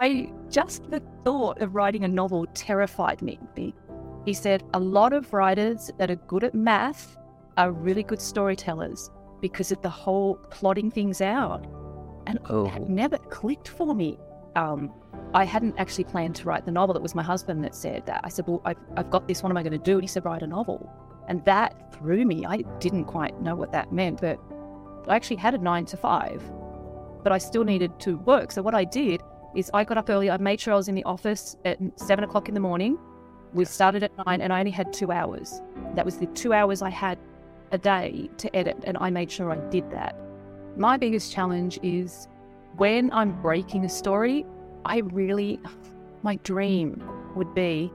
I just the thought of writing a novel terrified me. He said a lot of writers that are good at math are really good storytellers because of the whole plotting things out. And Oh. it never clicked for me. Um, I hadn't actually planned to write the novel. It was my husband that said that. I said, Well, I've, I've got this. What am I going to do? And he said, Write a novel. And that threw me. I didn't quite know what that meant, but I actually had a nine to five, but I still needed to work. So what I did is I got up early. I made sure I was in the office at seven o'clock in the morning. We started at nine, and I only had two hours. That was the two hours I had a day to edit, and I made sure I did that. My biggest challenge is when I'm breaking a story, I really, my dream would be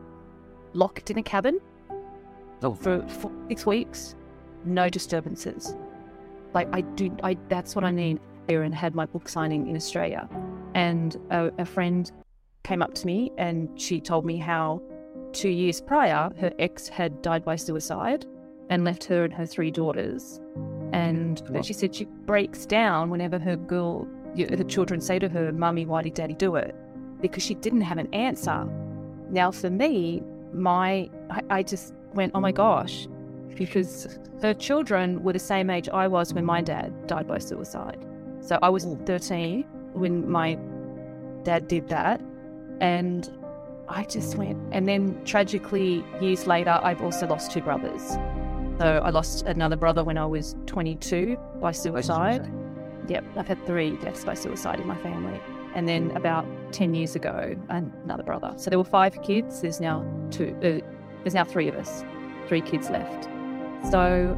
locked in a cabin Oh. for, for six weeks, no disturbances. Like I do, I that's what I need. And had my book signing in Australia, and a, a friend came up to me and she told me how two years prior her ex had died by suicide and left her and her three daughters. And Wow. she said she breaks down whenever her girl, her children say to her, "Mummy, why did Daddy do it?" Because she didn't have an answer. Now, for me, my I, I just went, "Oh my gosh," because her children were the same age I was when my dad died by suicide. So I was Oh. 13 when my dad did that. And I just went, and then tragically, years later, I've also lost two brothers. So I lost another brother when I was 22 by suicide. Yep, I've had three deaths by suicide in my family. And then about 10 years ago, another brother. So there were five kids. There's now two, uh, there's now three of us, three kids left. So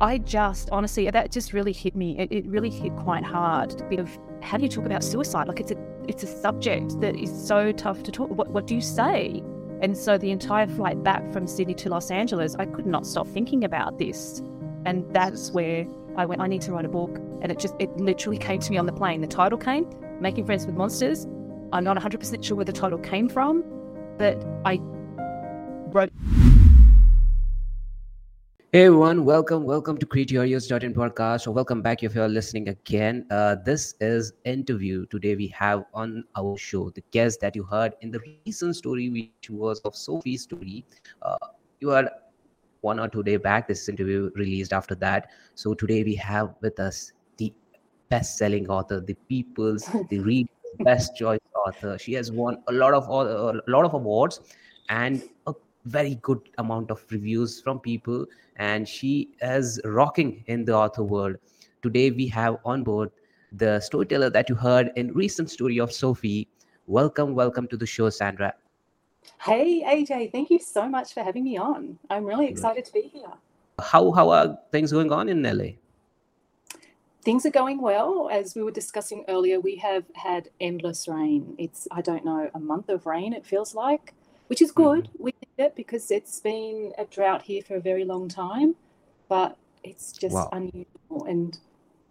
I just, honestly, that just really hit me. It, it really hit quite hard. A bit of how do you talk about suicide? Like it's a, it's a subject that is so tough to talk. What, what do you say? And so the entire flight back from Sydney to Los Angeles, I could not stop thinking about this. And that's where I went, I need to write a book. And it just, it literally came to me on the plane. The title came, Making Friends with Monsters. I'm not 100% sure where the title came from, but I wrote Hey everyone, welcome, welcome to CreateYourYos.in podcast, or welcome back if you're listening again. Uh, this is interview. Today we have on our show the guest that you heard in the recent story, which was of Sophie's story. Uh, you heard one or two day back. This interview released after that. So today we have with us the best-selling author, the people's, the read best choice author. She has won a lot of a lot of awards and very good amount of reviews from people and she is rocking in the author world today we have on board the storyteller that you heard in recent story of sophie welcome welcome to the show sandra Hey AJ, thank you so much for having me on. I'm really excited to be here. how how are things going on in la Things are going well. As we were discussing earlier, we have had endless rain. It's, I don't know, a month of rain, it feels like, which is mm-hmm. good. We it because it's been a drought here for a very long time, but it's just Wow. unusual and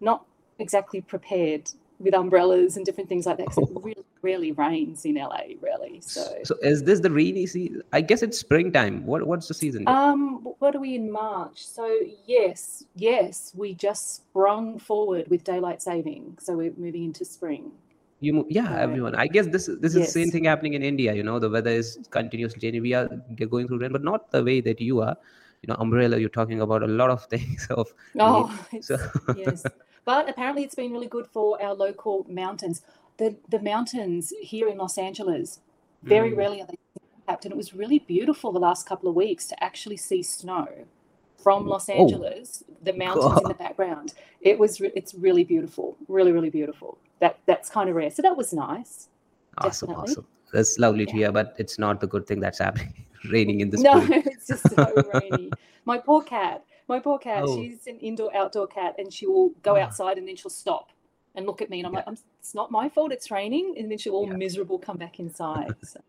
not exactly prepared with umbrellas and different things like that because it really rarely rains in LA, really. So. so is this the rainy season i guess it's springtime what what's the season Um, what are we in March? So yes, yes, we just sprung forward with daylight saving. So we're moving into spring. You mo- yeah uh, everyone i guess this is this is the same thing happening in india you know the weather is continuously changing we are going through rain but not the way that you are you know umbrella you're talking about a lot of things of Oh, so yes. But apparently it's been really good for our local mountains. The the mountains here in Los Angeles, very Mm. rarely are they capped, and it was really beautiful the last couple of weeks to actually see snow from Los Oh. Angeles, the mountains in the background. It was re- it's really beautiful, really really beautiful. That that's kind of rare. So that was nice. Awesome, Definitely. awesome. That's lovely to hear, but it's not the good thing that's happening. Raining in this No, spring. it's just so rainy. My poor cat. My poor cat. Oh. She's an indoor outdoor cat, and she will go Ah. outside and then she'll stop and look at me, and I'm Yeah. like, I'm, "It's not my fault. It's raining," and then she'll all Yeah. miserable come back inside. So.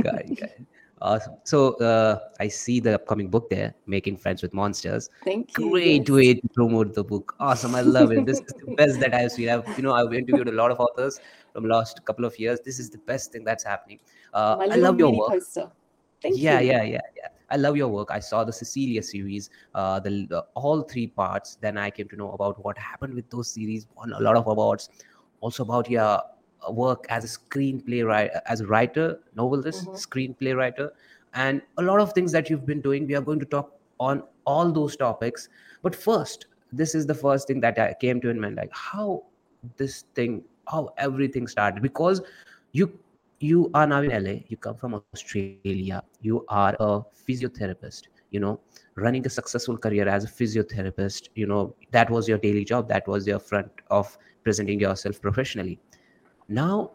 Got it, got it. Awesome. So uh, I see the upcoming book there, Making Friends with Monsters. Thank you. Great yes. way to promote the book. Awesome. I love it. This is the best that I've seen. I've, you know, I've interviewed a lot of authors from last couple of years. This is the best thing that's happening. Uh, I love your work. poster. Thank yeah, you. yeah, yeah, yeah. I love your work. I saw the Cecilia series, uh, the, the all three parts. Then I came to know about what happened with those series. Won a lot of awards. Also about yeah, work as a screenplay writer, as a writer, novelist, Mhm. screenplay writer, and a lot of things that you've been doing. We are going to talk on all those topics. But first, this is the first thing that I came to in mind, like how this thing, how everything started. Because you you are now in LA, you come from Australia, you are a physiotherapist, you know, running a successful career as a physiotherapist, you know, that was your daily job, that was your front of presenting yourself professionally. Now,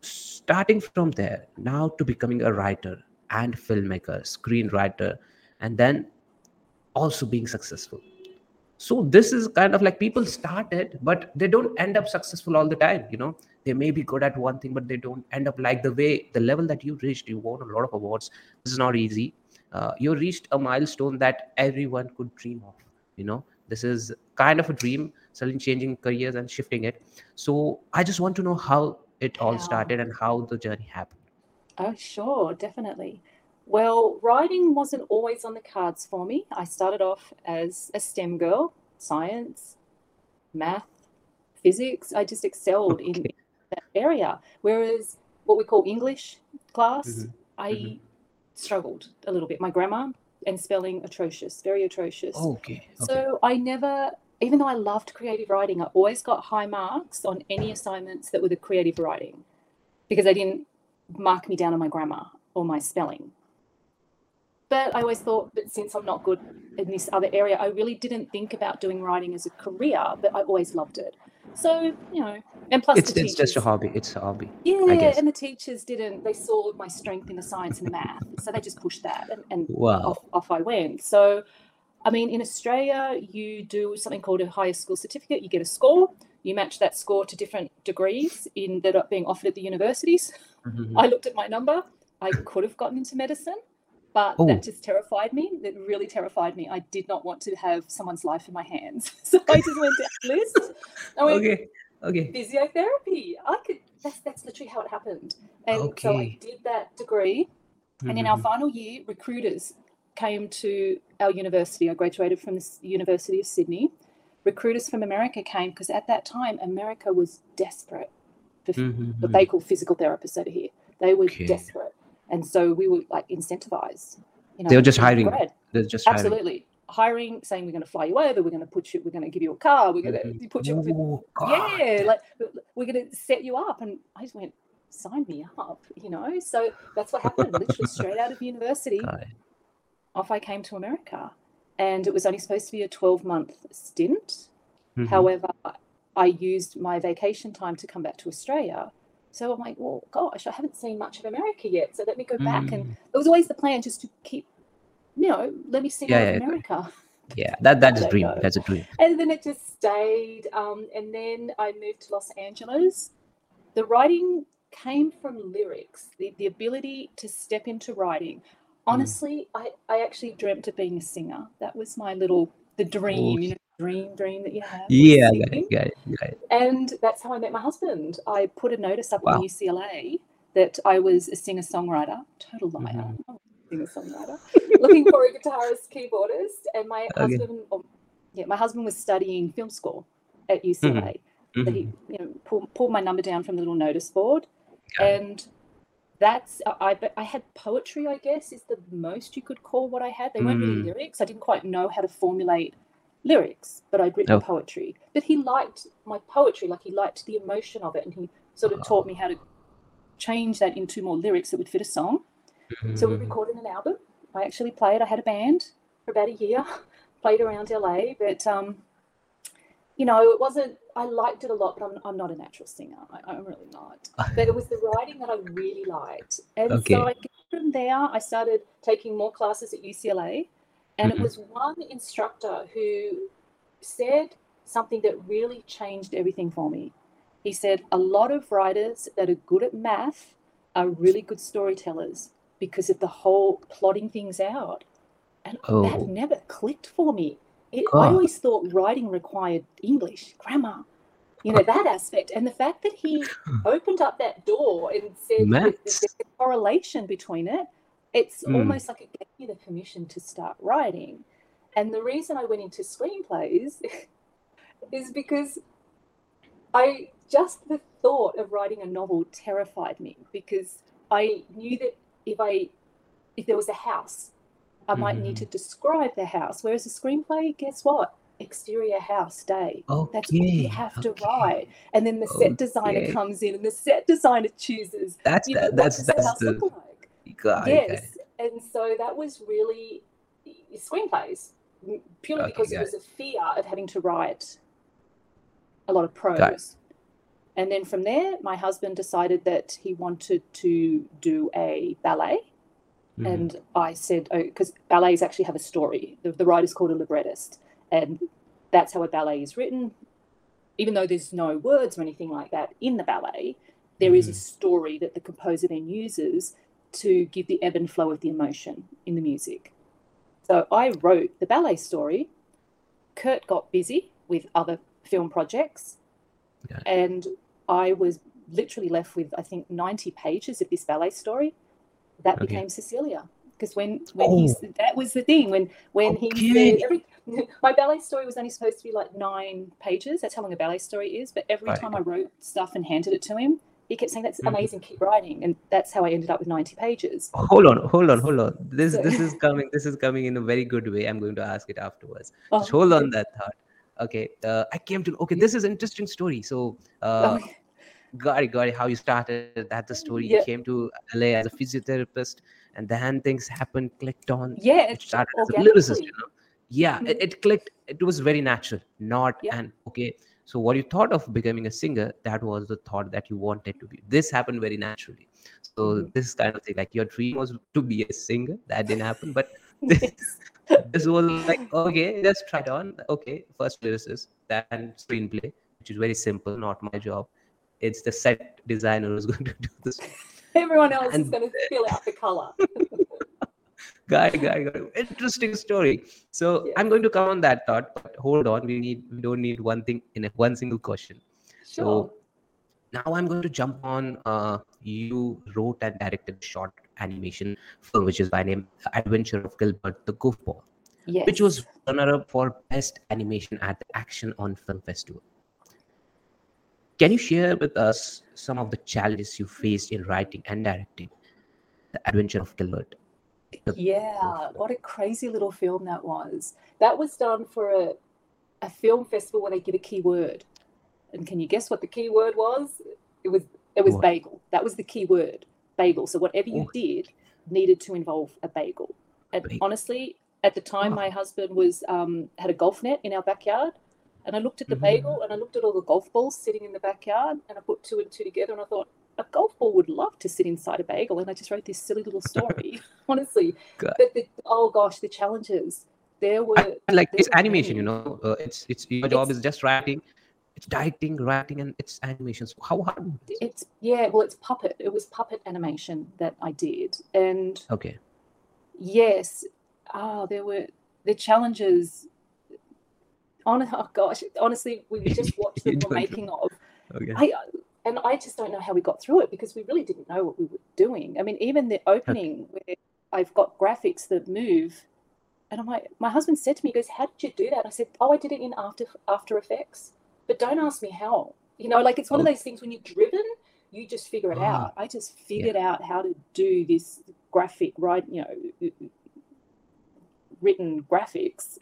starting from there, now to becoming a writer and filmmaker, screenwriter, and then also being successful. So this is kind of like people started, but they don't end up successful all the time. You know, they may be good at one thing, but they don't end up like the way the level that you reached. You won a lot of awards. This is not easy. Uh, you reached a milestone that everyone could dream of. You know, this is kind of a dream, suddenly changing careers and shifting it. So I just want to know how it all How? started and how the journey happened. Oh, sure, definitely. Well, writing wasn't always on the cards for me. I started off as a STEM girl, science, math, physics. I just excelled in that area. Whereas what we call English class, Mhm, I mhm. struggled a little bit. My grammar and spelling atrocious, very atrocious. Okay. Okay. So I never, even though I loved creative writing, I always got high marks on any assignments that were the creative writing because they didn't mark me down on my grammar or my spelling. But I always thought that since I'm not good in this other area, I really didn't think about doing writing as a career, but I always loved it. So, you know, and plus it's it's just a hobby. It's a hobby. yeah, and the teachers didn't, they saw my strength in the science and the math. So they just pushed that and, and Wow. off, off I went. So, I mean, in Australia, you do something called a higher school certificate. You get a score, you match that score to different degrees in that are being offered at the universities. Mhm. I looked at my number. I could have gotten into medicine, but Oh. that just terrified me. That really terrified me. I did not want to have someone's life in my hands. So I just went down the list. I went, Okay. Okay. physiotherapy. I could. That's that's literally how it happened. And so I did that degree, and in our Mhm. final year, recruiters came to our university. I graduated from the University of Sydney. Recruiters from America came because at that time America was desperate for Mhm. what they call physical therapists over here. They were Okay. desperate, and so we were like incentivized. You know, They were just hiring. They're just. Absolutely. Hiring, saying we're going to fly you over, we're going to put you, we're going to give you a car, we're going to Mhm. put you yeah, like we're going to set you up. And I just went, sign me up, you know? So that's what happened. Literally straight out of university, it. Off I came to America. And it was only supposed to be a 12 month stint. Mhm. However, I used my vacation time to come back to Australia. So I'm like, well, gosh, I haven't seen much of America yet. So let me go back. And Mm. it was always the plan just to keep, you know, let me see Yeah, yeah. America. Yeah, that that's a dream. go. That's a dream. And then it just stayed. Um, and then I moved to Los Angeles. The writing came from lyrics, the, the ability to step into writing. Honestly, I, I actually dreamt of being a singer. That was my little, the dream, you know, dream, dream that you have. Yeah, got singing. it, got it, got it. And that's how I met my husband. I put a notice up Wow. on UCLA that I was a singer songwriter, total liar, Mhm. Singer songwriter, looking for a guitarist, keyboardist. And my Okay. husband, um, yeah, my husband was studying film score at UCLA. So he, Mhm. you know, pulled, pulled my number down from the little notice board, it. and that's I, I I had poetry. I guess is the most you could call what I had. They weren't really Mm. lyrics. I didn't quite know how to formulate lyrics, but I'd written Oh. poetry. But he liked my poetry, like he liked the emotion of it, and he sort of taught me how to change that into more lyrics that would fit a song. So we Mhm. recorded an album. I actually played. I had a band for about a year, played around LA, but um, you know, it wasn't. I liked it a lot, but I'm, I'm not a natural singer. I, I'm really not. But it was the writing that I really liked, and Okay. so I from there I started taking more classes at UCLA, and Mhm. it was one instructor who said something that really changed everything for me. He said, A lot of writers that are good at math are really good storytellers because of the whole plotting things out. And Oh. that never clicked for me. It, I always thought writing required English, grammar, you know, that aspect. And the fact that he opened up that door and said that there's a correlation between it, it's Mm. almost like it gave me the permission to start writing. And the reason I went into screenplays is because I just the thought of writing a novel terrified me because I knew that if I if there was a house, I might need to Mhm. describe the house. Whereas a screenplay, guess what? Exterior house day. Oh, that's what you Okay, have to okay. write. And then the set designer comes in and the set designer chooses That's you know, that, what that's that's house the look like? got yes. And so that was really screenplays, purely Okay, because it was a fear of having to write a lot of prose. And then from there, my husband decided that he wanted to do a ballet. Mhm. And I said, oh, because ballets actually have a story. The, the writer's called a librettist. And that's how a ballet is written. Even though there's no words or anything like that in the ballet, there is a Mhm. story that the composer then uses to give the ebb and flow of the emotion in the music. So I wrote the ballet story. Kurt got busy with other film projects. Okay. And I was literally left with, I think, 90 pages of this ballet story. That Okay. became Cecilia. Because when, when he, Oh. that was the thing, when, when he said, every, my ballet story was only supposed to be like nine pages. That's how long a ballet story is. But every Right. time I wrote stuff and handed it to him, he kept saying, That's Mhm. amazing, keep writing. And that's how I ended up with 90 pages. hold on hold on hold on this So- this is coming this is coming in a very good way i'm going to ask it afterwards Oh, hold on that thought okay uh, i came to okay this is an interesting story so uh, okay. got it got it how you started that the story Yeah. you came to la as a physiotherapist and then things happened clicked on Yeah, it's started as a lyricist you know? Yeah it, it clicked it was very natural not Yeah. an okay so what you thought of becoming a singer that was the thought that you wanted to be. This happened very naturally. So Mhm. this kind of thing like your dream was to be a singer that didn't happen but this, this was like okay just try it on okay first lyricist then screenplay which is very simple not my job it's the set designer who's going to do this Everyone else is going to fill out the color. guy guy guy interesting story so Yeah. i'm going to come on that thought but hold on we need we don't need one thing in a one single question Sure. so now i'm going to jump on uh you wrote and directed short animation film which is by name adventure of gilbert the goofball yes. which was runner-up for best animation at the action on film festival can you share with us some of the challenges you faced in writing and directing the adventure of gilbert Yeah, what a crazy little film that was. That was done for a, a film festival where they give a key word. And can you guess what the key word was? It was it was What? bagel. That was the key word. Bagel. So whatever you Oh. did needed to involve a bagel. And Bagel. honestly, at the time Wow. my husband was um, had a golf net in our backyard. And I looked at the Mhm. bagel and I looked at all the golf balls sitting in the backyard and I put two and two together and I thought, a golf ball would love to sit inside a bagel. And I just wrote this silly little story, honestly. God. But the, oh gosh, the challenges. There were And like there it's were animation you know uh, it's it's your job It's- is just writing it's directing writing and it's animation so how hard? It's yeah, well, it's puppet. It was puppet animation that I did, and okay yes, ah, there were the challenges. On oh gosh, honestly, we just watched the making of. okay I and I just don't know how we got through it because we really didn't know what we were doing. I mean, even the opening where I've got graphics that move, and I'm like, my husband said to me, he goes, "How did you do that?" I said, "Oh, I did it in After After Effects." But don't ask me how. You know, like it's one of Oh. those things when you're driven, you just figure it Ah, out. I just figured out how to do this graphic, right? You know, written graphics,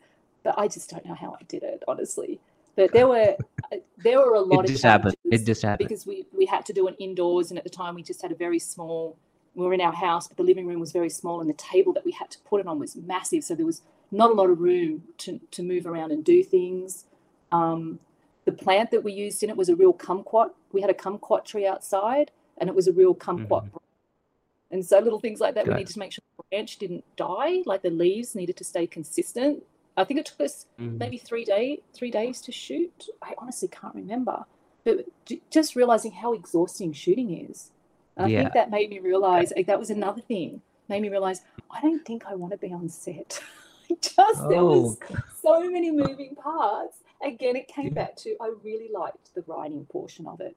but I just don't know how I did it, honestly. But there were there were a lot of it of just happened. It just happened. because we we had to do it indoors and at the time we just had a very small we were in our house but the living room was very small and the table that we had to put it on was massive so there was not a lot of room to, to move around and do things. Um, the plant that we used in it was a real kumquat. We had a kumquat tree outside and it was a real kumquat and so little things like that we Got needed to make sure the branch didn't die like the leaves needed to stay consistent i think it took us Mhm. maybe three day three days to shoot. I honestly can't remember, but just realizing how exhausting shooting is, and I Yeah. think that made me realize like, that was another thing. Made me realize I don't think I want to be on set. just there oh was so many moving parts. Again, it came Yeah. back to I really liked the writing portion of it,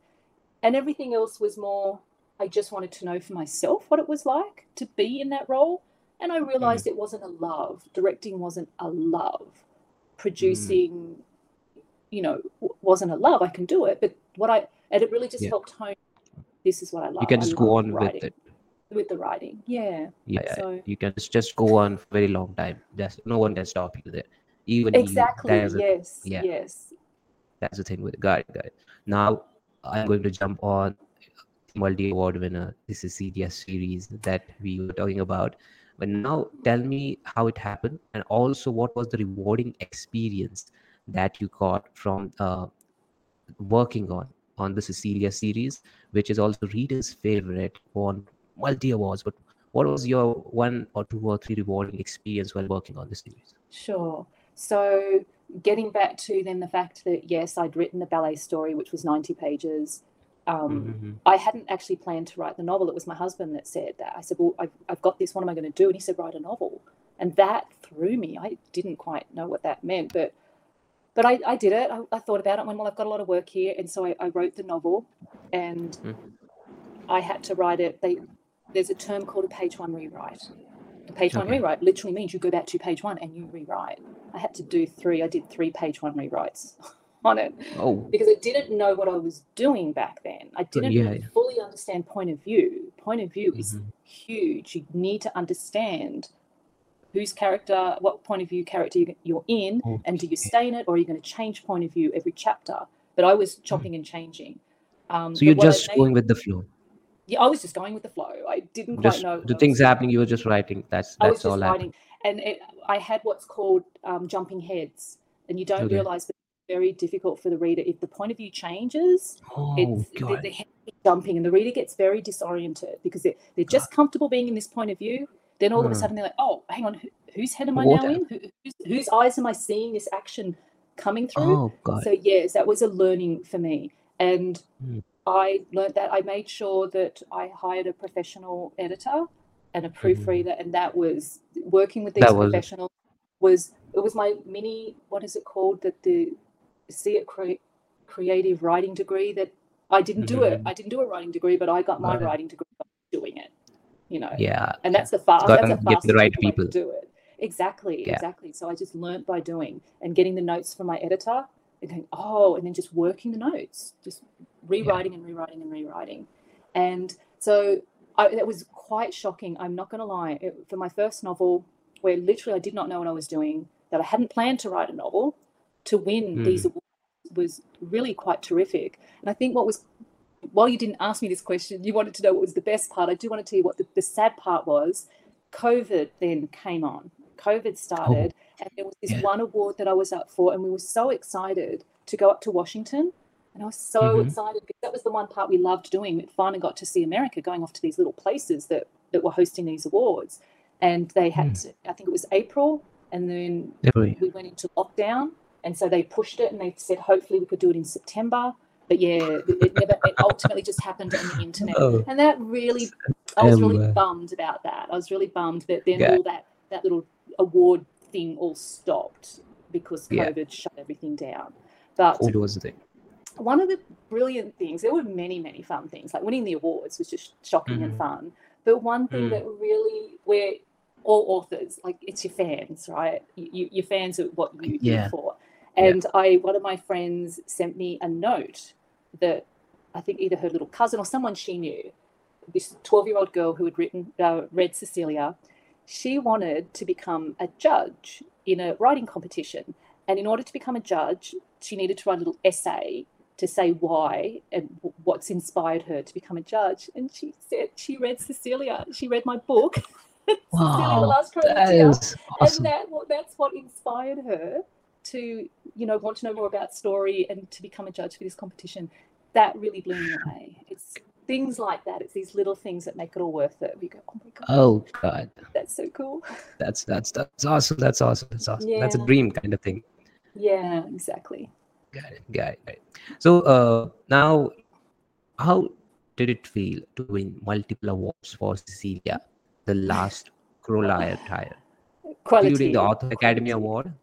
and everything else was more. I just wanted to know for myself what it was like to be in that role. And I realized it wasn't a love. Directing wasn't a love. Producing, mm. you know, w- wasn't a love. I can do it, but what I and it really just Yeah. helped hone. This is what I love. you can just go on writing, with it with the writing. Yeah. yeah. So you can just, go on for a very long time just no one can stop you there even you- exactly. a- Yes. yeah. Yes. that's the thing with it. Got it, got it. Now I'm going to jump on multi award winner. This is Cecilia series that we were talking about. But now tell me how it happened and also what was the rewarding experience that you got from uh, working on on the Cecilia series, which is also readers' favorite, won multi awards. But what was your one or two or three rewarding experience while working on the series? Sure. So getting back to then the fact that yes, I'd written the ballet story, which was ninety pages. Um, Mhm. I hadn't actually planned to write the novel. It was my husband that said that. I said, Well, I've, I've got this. What am I going to do? And he said, Write a novel. And that threw me. I didn't quite know what that meant, but but I, I did it. I, I thought about it and went, Well, I've got a lot of work here. And so I, I wrote the novel and Mhm. I had to write it. They, there's a term called a page one rewrite. A page one rewrite literally means you go back to page one and you rewrite. I had to do three. I did three page one rewrites on it Oh, because I didn't know what I was doing back then. I didn't yeah, fully understand point of view. Point of view is Mhm. huge. You need to understand whose character, what point of view character you- you're in, and do you stay in it or are you going to change point of view every chapter? But I was chopping and changing. Um, So you're just made- going with the flow. yeah, I was just going with the flow. I didn't quite know. the things happening, you were just writing. That's I was that's just all writing, and it, I had what's called um, jumping heads, and you don't Okay. realize very difficult for the reader if the point of view changes. Oh it's the, god. the head is jumping, and the reader gets very disoriented because they're, they're just comfortable being in this point of view. Then all of a Hmm. sudden they're like, "Oh, hang on, who, whose head am I What now in? Who, whose, whose eyes am I seeing this action coming through?" Oh god. So yes, that was a learning for me, and Hmm. I learned that. I made sure that I hired a professional editor and a proofreader, and that was working with these. That professionals. Was it was my mini? What is it called? That the see it cre- creative writing degree that I didn't do it. Mhm. I didn't do a writing degree, but I got my Got it. writing degree by doing it. You know, Yeah. and that's the fast. gotta That's a get the right way to people. do it. Exactly, Yeah. exactly. So I just learnt by doing and getting the notes from my editor and going, oh, and then just working the notes, just rewriting and rewriting and rewriting. And so I, that was quite shocking. I'm not going to lie. It, for my first novel, where literally I did not know what I was doing, that I hadn't planned to write a novel, to win these awards was really quite terrific. And I think what was, while you didn't ask me this question, you wanted to know what was the best part. I do want to tell you what the, the sad part was. COVID then came on. COVID started, and there was this yeah. one award that I was up for, and we were so excited to go up to Washington. And I was so Mhm. excited because that was the one part we loved doing. We finally got to see America going off to these little places that, that were hosting these awards. And they had, to, I think it was April, and then Definitely. we went into lockdown. And so they pushed it and they said, hopefully we could do it in September. But yeah, it never, it ultimately just happened on the internet. Oh. And that really, I was really September. bummed about that. I was really bummed that then Yeah. all that, that little award thing all stopped because Yeah. COVID shut everything down. But It was the thing. one of the brilliant things, there were many, many fun things. Like winning the awards was just shocking and Mhm. fun. But one thing Mm. that really, where all authors, like it's your fans, right? You, you, your fans are what you Yeah. live for. Yeah. And I, one of my friends sent me a note that I think either her little cousin or someone she knew, this 12 year old girl who had written, uh, read Cecilia, she wanted to become a judge in a writing competition. And in order to become a judge, she needed to write a little essay to say why and what's inspired her to become a judge. And she said she read Cecilia. She read my book, Cecilia, the Last That is awesome. And that that's what inspired her to, you know, want to know more about story and to become a judge for this competition. That really blew me away. It's things like that. It's these little things that make it all worth it. We go, oh my god, Oh god. that's so cool. That's that's that's awesome. That's awesome. That's awesome. yeah. That's a dream kind of thing. Yeah, exactly. Got it. Got it. Got it. So uh, now, how did it feel to win multiple awards for Cecilia, the last Crowley tire, Quality. including the Author Academy. Award?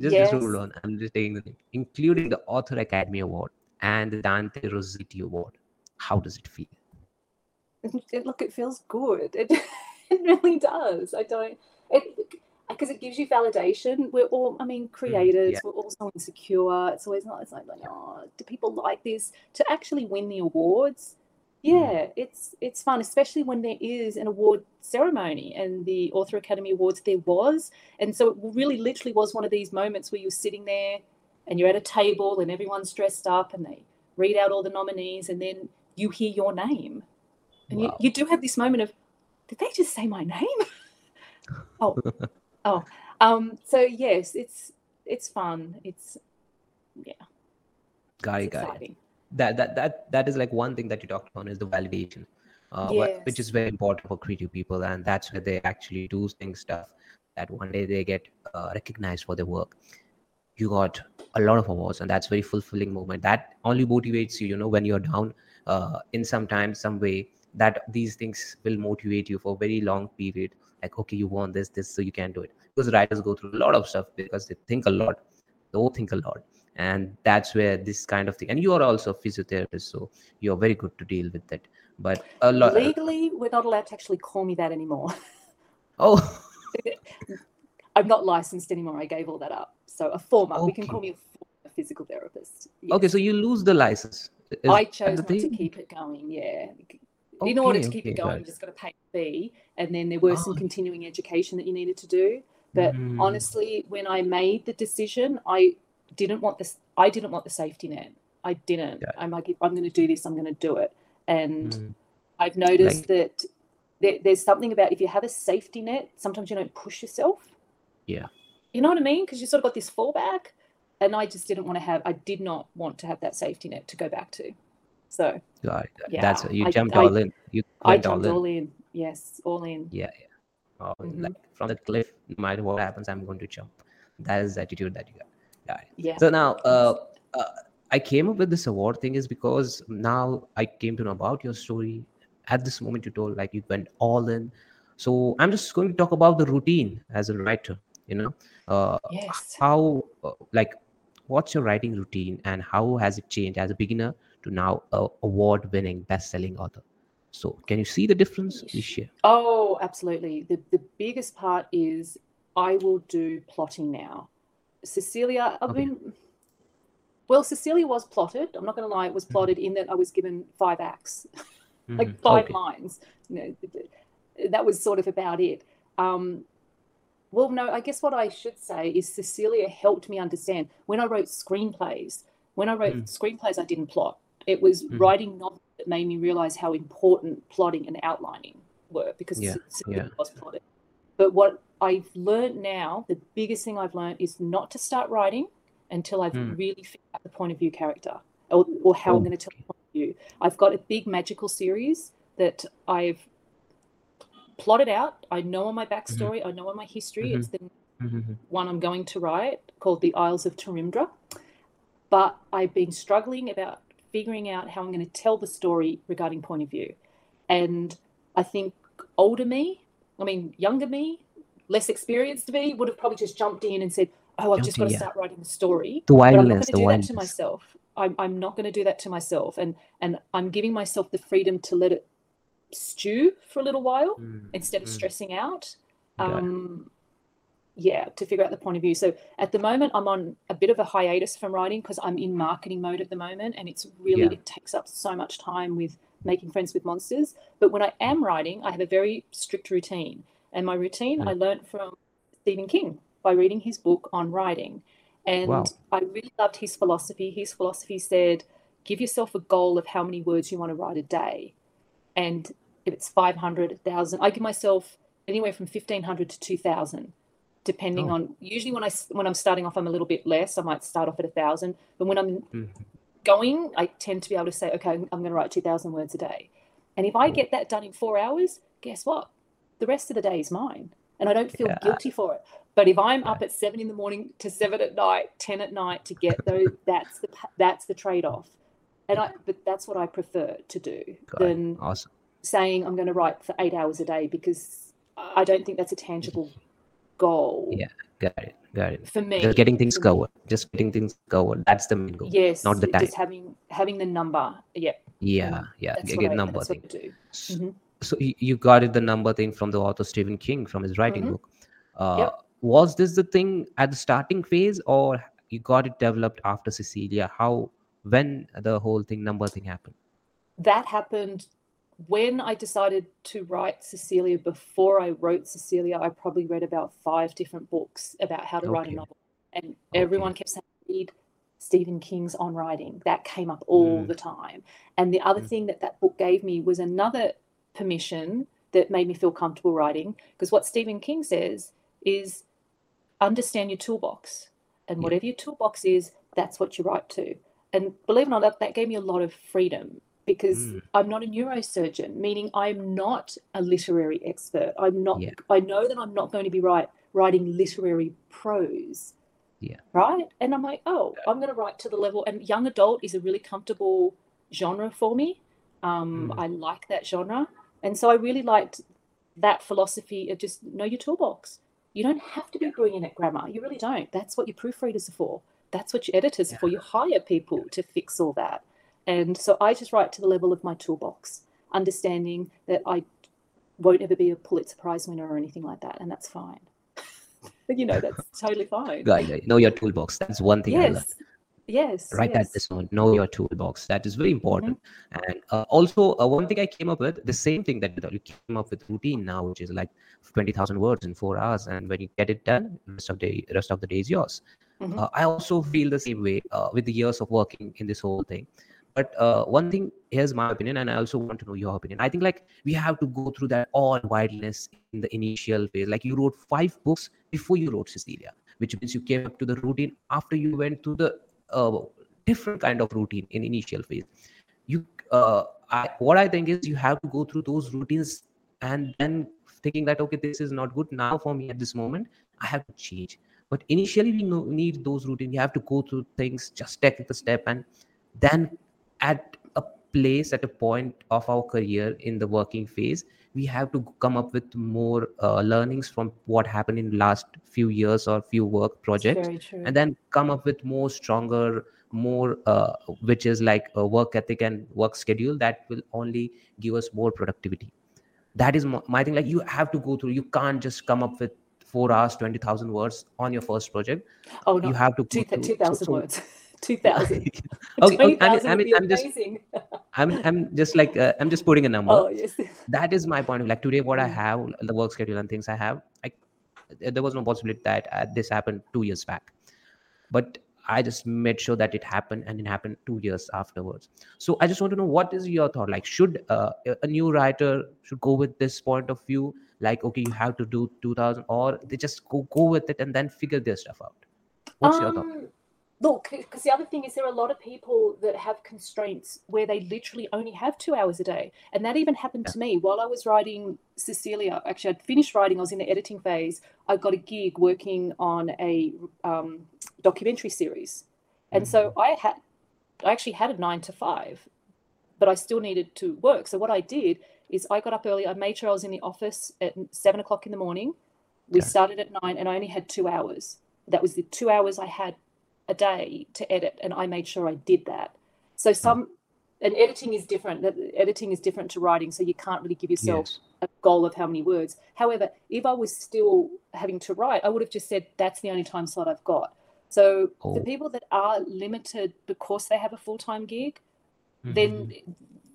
Just, Yes. just hold on. I'm just taking the thing, including the Author Academy Award and the Dante Rossetti Award. How does it feel? it, look, it feels good. It, it really does. I don't. It, because it gives you validation. We're all, I mean, mm, creators. yeah. We're all so insecure. It's always not. It's like, like, oh, do people like this? To actually win the awards, yeah, it's it's fun, especially when there is an award ceremony and the Author Academy Awards there was, and so it really, literally was one of these moments where you're sitting there and you're at a table and everyone's dressed up and they read out all the nominees and then you hear your name, and Wow. you, you do have this moment of, did they just say my name? oh, oh, um. So yes, it's it's fun. It's yeah, got it, it's got it. That that that that is like one thing that you talked about is the validation uh, wha- which is very important for creative people and that's where they actually do things stuff that one day they get uh, recognized for their work. You got a lot of awards and that's very fulfilling moment. That only motivates you you know when you're down uh, in some time some way that these things will motivate you for a very long period. Like okay you want this this so you can do it. Because writers go through a lot of stuff because they think a lot. They overthink a lot and that's where this kind of thing and you are also a physiotherapist so you're very good to deal with that but a lot Legally, we're not allowed to actually call me that anymore. oh I'm not licensed anymore. I gave all that up. So a former, we can call me a former physical therapist. okay so you lose the license Is I chose not to keep it going. Yeah. In order to keep okay, it going, it. you just got to pay a fee, and then there were some Ah. continuing education that you needed to do. But Mm. honestly, when I made the decision, I didn't want this. I didn't want the safety net. I didn't. Yeah. I'm like, if I'm going to do this, I'm going to do it. And Mm. I've noticed Like- that there, there's something about if you have a safety net, sometimes you don't push yourself. Yeah. You know what I mean? Because you sort of got this fallback. And I just didn't want to have, I did not want to have that safety net to go back to. So Got it, got it. Yeah, that's you jumped I- all in you I went all jumped in all in. Yes, all in. yeah yeah oh, Mhm. like from the cliff no matter what happens i'm going to jump that is the attitude that you got got Yeah. so now uh, uh, i came up with this award thing is because now i came to know about your story at this moment you told like you went all in so i'm just going to talk about the routine as a writer you know uh, Yes. how uh, like what's your writing routine and how has it changed as a beginner to now a award winning best selling author so can you see the difference please share Oh, absolutely. The the biggest part is I will do plotting now. Cecilia, I mean, well, Cecilia was plotted. I'm not going to lie, it was plotted in that I was given five acts, like Mhm. five Okay. lines. You know, th- th- that was sort of about it. Um, well, no, I guess what I should say is Cecilia helped me understand when I wrote screenplays. When I wrote Mm. screenplays, I didn't plot. It was Mhm. writing novels that made me realize how important plotting and outlining were because Yeah, Cecilia yeah. was plotted. But what I've learned now, the biggest thing I've learned is not to start writing until I've Mm. really figured out the point of view character or, or how I'm Oh, going to tell the point of view. I've got a big magical series that I've plotted out. I know on my backstory, I know on my history. It's the Mhm. one I'm going to write called The Isles of Tarimdra. But I've been struggling about figuring out how I'm going to tell the story regarding point of view. And I think older me, I mean, younger me, less experienced me, would have probably just jumped in and said, Oh, I've just Jumped got to yeah. start writing the story. the But I'm not going wildness to the do that to myself. I'm, I'm not going to do that to myself. And, and I'm giving myself the freedom to let it stew for a little while Mm, instead of mm. stressing out. Got. Um, yeah, to figure out the point of view. So at the moment, I'm on a bit of a hiatus from writing because I'm in marketing mode at the moment, and it's really Yeah. it takes up so much time with making friends with monsters. But when I am writing, I have a very strict routine, and my routine Mm. I learned from Stephen King by reading his book on writing, and Wow. I really loved his philosophy. His philosophy said, "Give yourself a goal of how many words you want to write a day." and if it's 500 1000 i give myself anywhere from 1500 to 2000 depending Oh. on usually when i when i'm starting off i'm a little bit less i might start off at a thousand but when i'm Mhm. going i tend to be able to say okay i'm going to write 2000 words a day and if i get that done in four hours guess what the rest of the day is mine and i don't feel Yeah. guilty for it but if i'm up at seven in the morning to seven at night 10 at night to get those that's the that's the trade-off and i but that's what i prefer to do Got it. than awesome saying I'm going to write for eight hours a day because I don't think that's a tangible goal Yeah. got it got it for me. just getting things covered just getting things covered that's the main goal Yes, not the time just having having the number. Yeah, yeah yeah that's get what I, number that's thing what I do. Mhm. So you got it the number thing from the author stephen king from his writing Mhm. book uh Yep. was this the thing at the starting phase or you got it developed after cecilia how when the whole thing number thing happened that happened when I decided to write Cecilia, before I wrote Cecilia, I probably read about five different books about how to write a novel. And Okay. everyone kept saying, read Stephen King's On Writing. That came up all Mm. the time. And the other Mm. thing that that book gave me was another permission that made me feel comfortable writing. Because what Stephen King says is understand your toolbox. And Yeah. whatever your toolbox is, that's what you write to. And believe it or not, that, that gave me a lot of freedom because Mm. I'm not a neurosurgeon, meaning I'm not a literary expert. I'm not, Yeah. I know that I'm not going to be writing literary prose. Yeah. Right. And I'm like, oh, I'm going to write to the level. And young adult is a really comfortable genre for me. Um, Mm. I like that genre. And so I really liked that philosophy of just know your toolbox. You don't have to be brilliant at grammar. You really don't. That's what your proofreaders are for. That's what your editors are for. You hire people to fix all that. And so I just write to the level of my toolbox, understanding that I won't ever be a Pulitzer Prize winner or anything like that. And that's fine. you know, that's totally fine. Right, right. know your toolbox that's one thing i love Yes. Write yes. that this one. Know your toolbox. That is very important. And uh, also uh, one thing i came up with the same thing that you came up with routine now which is like 20000 words in four hours and when you get it done rest of the rest of the day is yours. Mhm. uh, i also feel the same way uh, with the years of working in this whole thing. But uh, one thing here's my opinion and i also want to know your opinion. I think like we have to go through that all wildness in the initial phase. Like you wrote five books before you wrote cecilia which means you came up to the routine after you went through the uh, different kind of routine in initial phase. You uh, I, what i think is you have to go through those routines and then thinking that okay this is not good now for me at this moment i have to change. But initially we know, need those routines you have to go through things just take the step and then at a place at a point of our career in the working phase we have to come up with more uh, learnings from what happened in last few years or few work projects and then come up with more stronger more uh, which is like a work ethic and work schedule that will only give us more productivity that is my, my thing like you have to go through you can't just come up with four hours 20000 words on your first project oh, no. you have to go Two- through- 2,000 so- so- words. 2,000. okay, okay, I mean, I mean, I'm just. I'm, I'm just like, uh, I'm just putting a number. oh, yes. That is my point of like today, what I Mm. have, the work schedule and things I have. I, there was no possibility that uh, this happened two years back, but I just made sure that it happened, and it happened two years afterwards. So I just want to know what is your thought? Like, should uh, a- new writer should go with this point of view? Like, okay, you have to do 2000, or they just go go with it and then figure their stuff out. What's your thought? Look, because the other thing is there are a lot of people that have constraints where they literally only have two hours a day. And that even happened to me while I was writing Cecilia. Actually, I'd finished writing, I was in the editing phase. I got a gig working on a um, documentary series. And so Mm-hmm. I had, I actually had a nine to five, but I still needed to work. So what I did is I got up early. I made sure I was in the office at seven o'clock in the morning. We started at nine, and I only had two hours. That was the two hours I had a day to edit, and I made sure I did that. So some, and editing is different. that- Editing is different to writing, so you can't really give yourself Yes. a goal of how many words. However, if I was still having to write, I would have just said that's the only time slot I've got. So for Oh. people that are limited because they have a full time gig, Mhm. then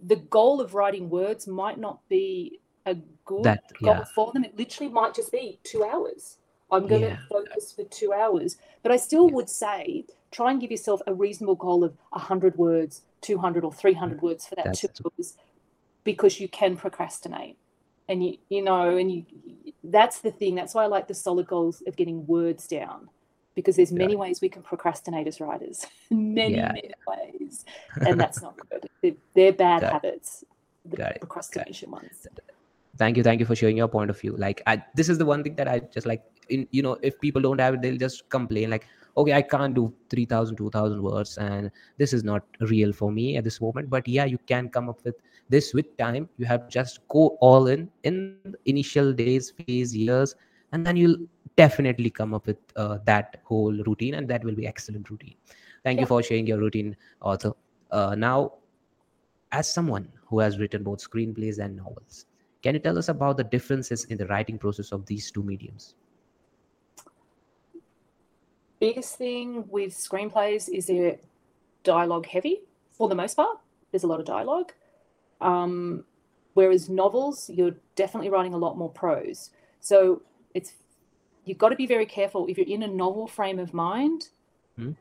the goal of writing words might not be a good That- goal yeah. for them. It literally might just be two hours. I'm going Yeah. to focus for two hours. But I still Yeah. would say try and give yourself a reasonable goal of 100 words, 200 or 300 mm-hmm. words for that That's- two hours because you can procrastinate. And you, you know, and you, that's the thing. That's why I like the solid goals of getting words down because there's many ways we can procrastinate as writers. many, Yeah, many ways. And that's not good. They're, they're bad Got it. habits, the procrastination ones. thank you thank you for sharing your point of view like I, this is the one thing that i just like in you know if people don't have it they'll just complain like okay i can't do 3000 2000 words and this is not real for me at this moment. But yeah you can come up with this with time. You have just go all in in initial days phase years and then you'll definitely come up with uh, that whole routine and that will be excellent routine. Thank you for sharing your routine author. Uh, now as someone who has written both screenplays and novels can you tell us about the differences in the writing process of these two mediums biggest thing with screenplays is they're dialogue heavy for the most part. There's a lot of dialogue. Um, whereas novels, you're definitely writing a lot more prose. So it's you've got to be very careful if you're in a novel frame of mind, Hmm.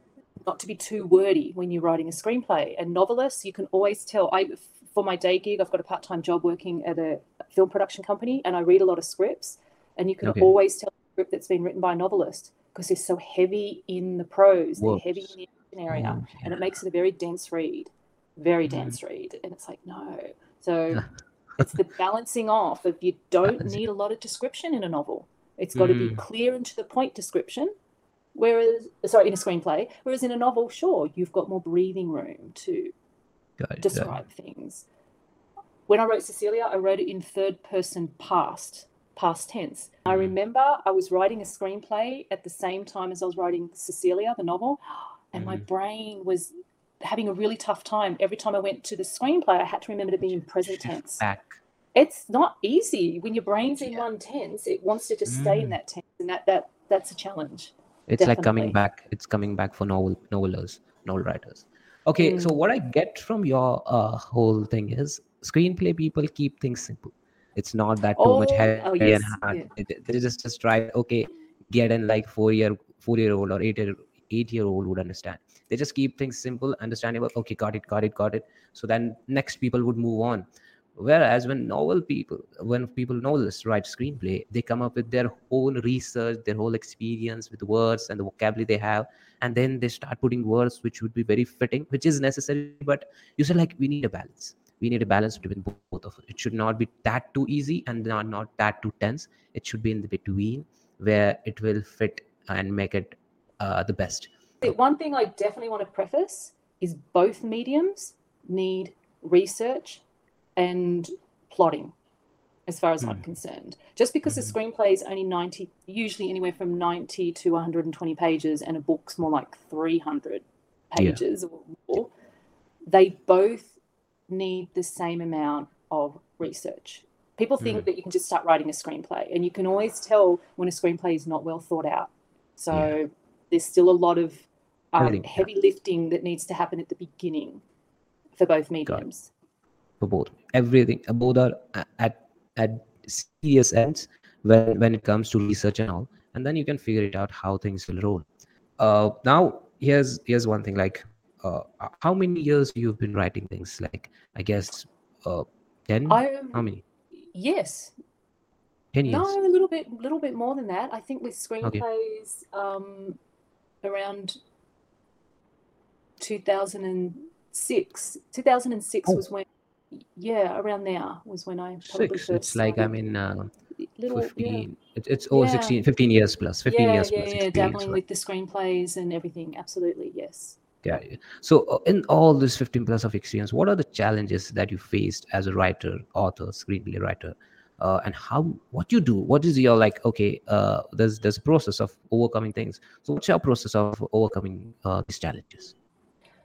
not to be too wordy when you're writing a screenplay. And novelists, you can always tell. I for my day gig, I've got a part-time job working at a film production company, and I read a lot of scripts, and you can Okay. always tell a script that's been written by a novelist because they're so heavy in the prose, they're heavy in the action area, Mm, and it makes it a very dense read, very Mhm. dense read. And it's like no, so it's the balancing off of you don't need a lot of description in a novel. It's got to be Mm. clear and to the point description. Whereas, sorry, in a screenplay, whereas in a novel, sure, you've got more breathing room to describe things. When I wrote Cecilia, I wrote it in third person past, past tense. I Mhm. remember I was writing a screenplay at the same time as I was writing Cecilia, the novel, and my Mhm. brain was having a really tough time. Every time I went to the screenplay, I had to remember to be in present tense. Back. It's not easy when your brain's in Yeah. one tense. It wants to just stay in Mm. that tense, and that that that's a challenge. It's like coming back. It's coming back for novel novelers, novel writers. Okay, so Mm. what I get from your uh, whole thing is screenplay people keep things simple. It's not that too much Oh, heavy oh, yes, and hard. yeah. It- They just just try okay, get in like four year four year old or eight year eight year old would understand. They just keep things simple, understandable. Okay, got it, got it, got it. So then next people would move on. Whereas when novel people, when people novelists write screenplay, they come up with their own research, their whole experience with words and the vocabulary they have, and then they start putting words which would be very fitting, which is necessary. But you said like we need a balance. We need a balance between both of it. It should not be that too easy and not not that too tense. It should be in the between where it will fit and make it uh, the best. One thing I definitely want to preface is both mediums need research and plotting, as far as I'm Hmm. concerned. Just because Mhm. a screenplay is only 90, usually anywhere from 90 to 120 pages, and a book's more like 300 Yeah. pages or more, they both need the same amount of research. People think Mm. that you can just start writing a screenplay, and you can always tell when a screenplay is not well thought out. So Yeah. there's still a lot of um, heavy lifting that needs to happen at the beginning for both mediums. for both everything uh, both are at at serious ends when when it comes to research and all and then you can figure it out how things will roll uh now here's here's one thing like uh how many years you've been writing things like i guess uh 10 I how many yes, 10 years no, a little bit, little bit more than that. I think with screenplays, um, around 2006. 2006 Oh. was when, yeah, around there was when I probably six first it's like i mean uh, little, 15 it, it's all Yeah. 16 15 years plus 15 yeah, years yeah, plus yeah, dabbling with the screenplays and everything. Absolutely, yes. Yeah. So, uh, in all this 15 plus of experience, what are the challenges that you faced as a writer, author, screenplay writer, uh, and how what you do? What is your like? Okay, uh, there's there's a process of overcoming things. So, what's your process of overcoming uh, these challenges?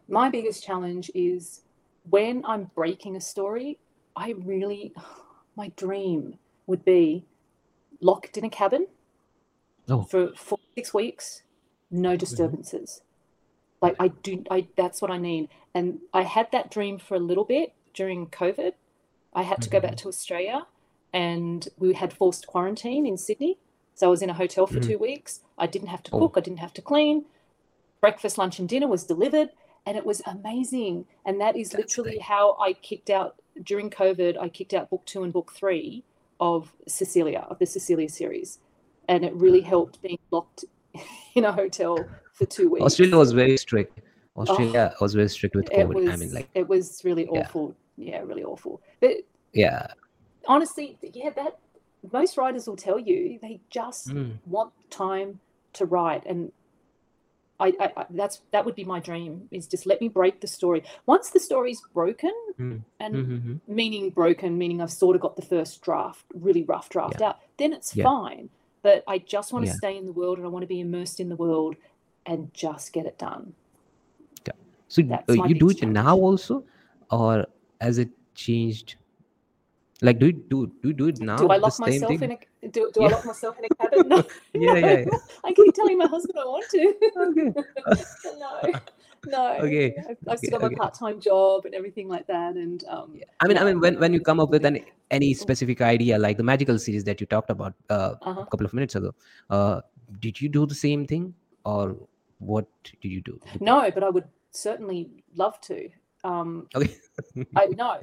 My biggest challenge is when I'm breaking a story, I really, my dream would be locked in a cabin Oh. for four, six weeks, no disturbances. Like I do, I that's what I need. And I had that dream for a little bit during COVID. I had to go back to Australia, and we had forced quarantine in Sydney. So I was in a hotel for Mhm. two weeks. I didn't have to Oh. cook. I didn't have to clean. Breakfast, lunch, and dinner was delivered, and it was amazing. And that is That's literally great. how I kicked out during COVID. I kicked out book two and book three of Cecilia of the Cecilia series, and it really helped being locked in a hotel for two weeks. Australia was very strict. Australia was very strict with Oh. COVID. was I mean, like, it was really awful. Yeah, really awful. But yeah. honestly, yeah, that most writers will tell you they just Mm. want time to write and I, I, I that's that would be my dream is just let me break the story once the story's broken Mm. and Mhm. meaning broken meaning i've sort of got the first draft really rough draft out then it's Yeah. fine but i just want to Yeah. stay in the world and i want to be immersed in the world and just get it done Yeah. So, uh, you do it now also, or has it changed? Like, do you do do you do it now? do i lock myself thing? in a do, do I lock myself in a cabin? No. Yeah, yeah, yeah. I keep telling my husband I want to. Okay. no, no. Okay, I've, I've still okay, got my okay. part-time job and everything like that, and um, Yeah. I mean, I mean, when, when you come up with an any specific idea, like the magical series that you talked about uh, uh-huh. a couple of minutes ago, uh, did you do the same thing, or what did you do? no, but I would certainly love to. Um, Okay. I know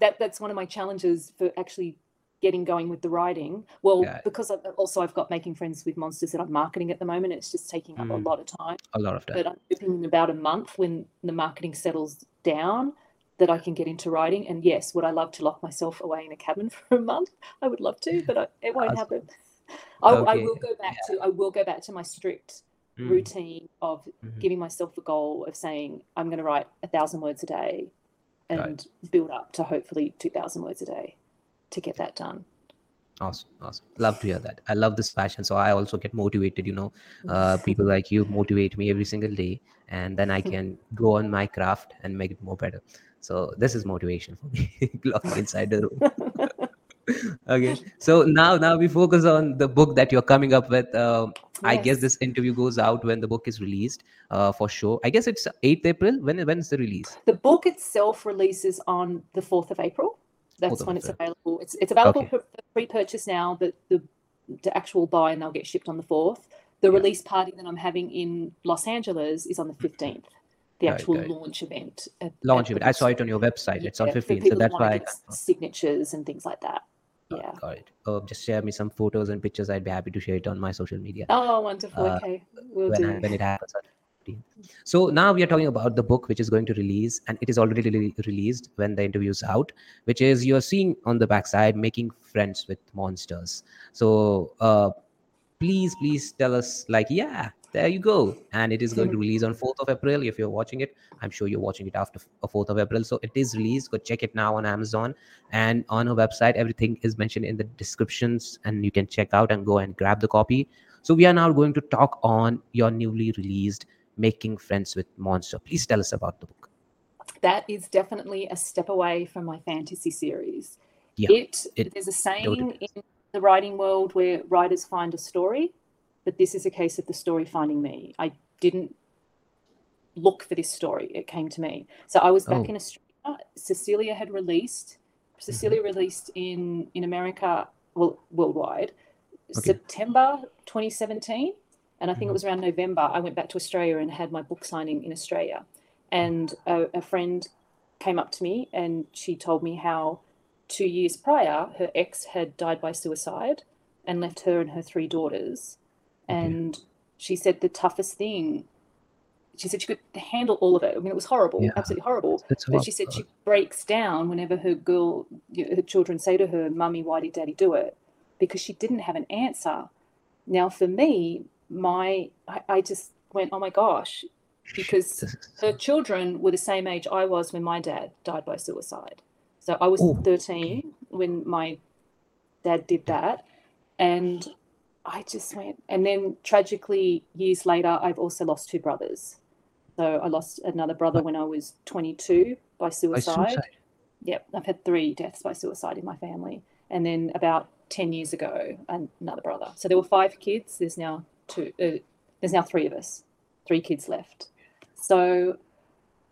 that that's one of my challenges for actually getting going with the writing. Well, Yeah. because I've, also I've got making friends with monsters that I'm marketing at the moment. It's just taking up a Mm. lot of time. a lot of time. But I'm hoping in about a month when the marketing settles down that I can get into writing. And yes, would I love to lock myself away in a cabin for a month? I would love to, but I, it won't happen. I, I will go back to I will go back to my strict Mm, routine of mhm. giving myself a goal of saying I'm going to write a thousand words a day Right. and build up to hopefully 2000 words a day to get that done. Awesome, awesome. Love to hear that. I love this passion, so I also get motivated. You know, uh, people like you motivate me every single day, and then I can go on my craft and make it more better. So this is motivation for me. Locked inside the room. okay. So now, now we focus on the book that you're coming up with. Um, I guess this interview goes out when the book is released uh, for sure. I guess it's 8th April. When when is the release? The book itself releases on the 4th of April. That's 4th when it's available. It's it's available Okay. for pre-purchase now, but the the actual buy and they'll get shipped on the 4th. The Yeah. release party that I'm having in Los Angeles is on the 15th. The actual right. launch event. at- Launch at event. I saw it on your website. It's on 15th, so that's why. I get s- confirmed. signatures and things like that. Yeah. Got it. Uh, just share me some photos and pictures. I'd be happy to share it on my social media Oh, wonderful. Uh, okay, we'll when, do. I, when it happens. So now we are talking about the book which is going to release, and it is already re- released when the interview is out, which is you're seeing on the backside making friends with monsters. So uh, please, please tell us, like, yeah, there you go. And it is going to release on 4th of April. If you're watching it, I'm sure you're watching it after f- uh, 4th of April. So it is released. Go check it now on Amazon and on our website. Everything is mentioned in the descriptions, and you can check out and go and grab the copy. So we are now going to talk on your newly released Making Friends with Monster. Please tell us about the book. that is definitely a step away from my fantasy series. Yeah, it, it there's a saying in the writing world where writers find a story, but this is a case of the story finding me. I didn't look for this story; it came to me. So I was back Oh. in Australia. Cecilia had released. Cecilia released in in America, well, worldwide, Okay. September 2017, and I think Mhm. it was around November. I went back to Australia and had my book signing in Australia, and a, a friend came up to me and she told me how two years prior her ex had died by suicide and left her and her three daughters And she said the toughest thing she said she could handle all of it. I mean it was horrible Yeah. absolutely horrible. That's but she said she breaks down whenever her girl you know, her children say to her mummy why did daddy do it? Because she didn't have an answer. Now for me my i, I just went oh my gosh because her children were the same age I was when my dad died by suicide. So I was Oh, 13 when my dad did that. And I just went, and then tragically, years later, I've also lost two brothers. So I lost another brother when I was 22 by by suicide. suicide. Yep, I've had three deaths by suicide in my family. And then about 10 years ago, another brother. So there were five kids. There's now two, uh, there's now three of us, three kids left. So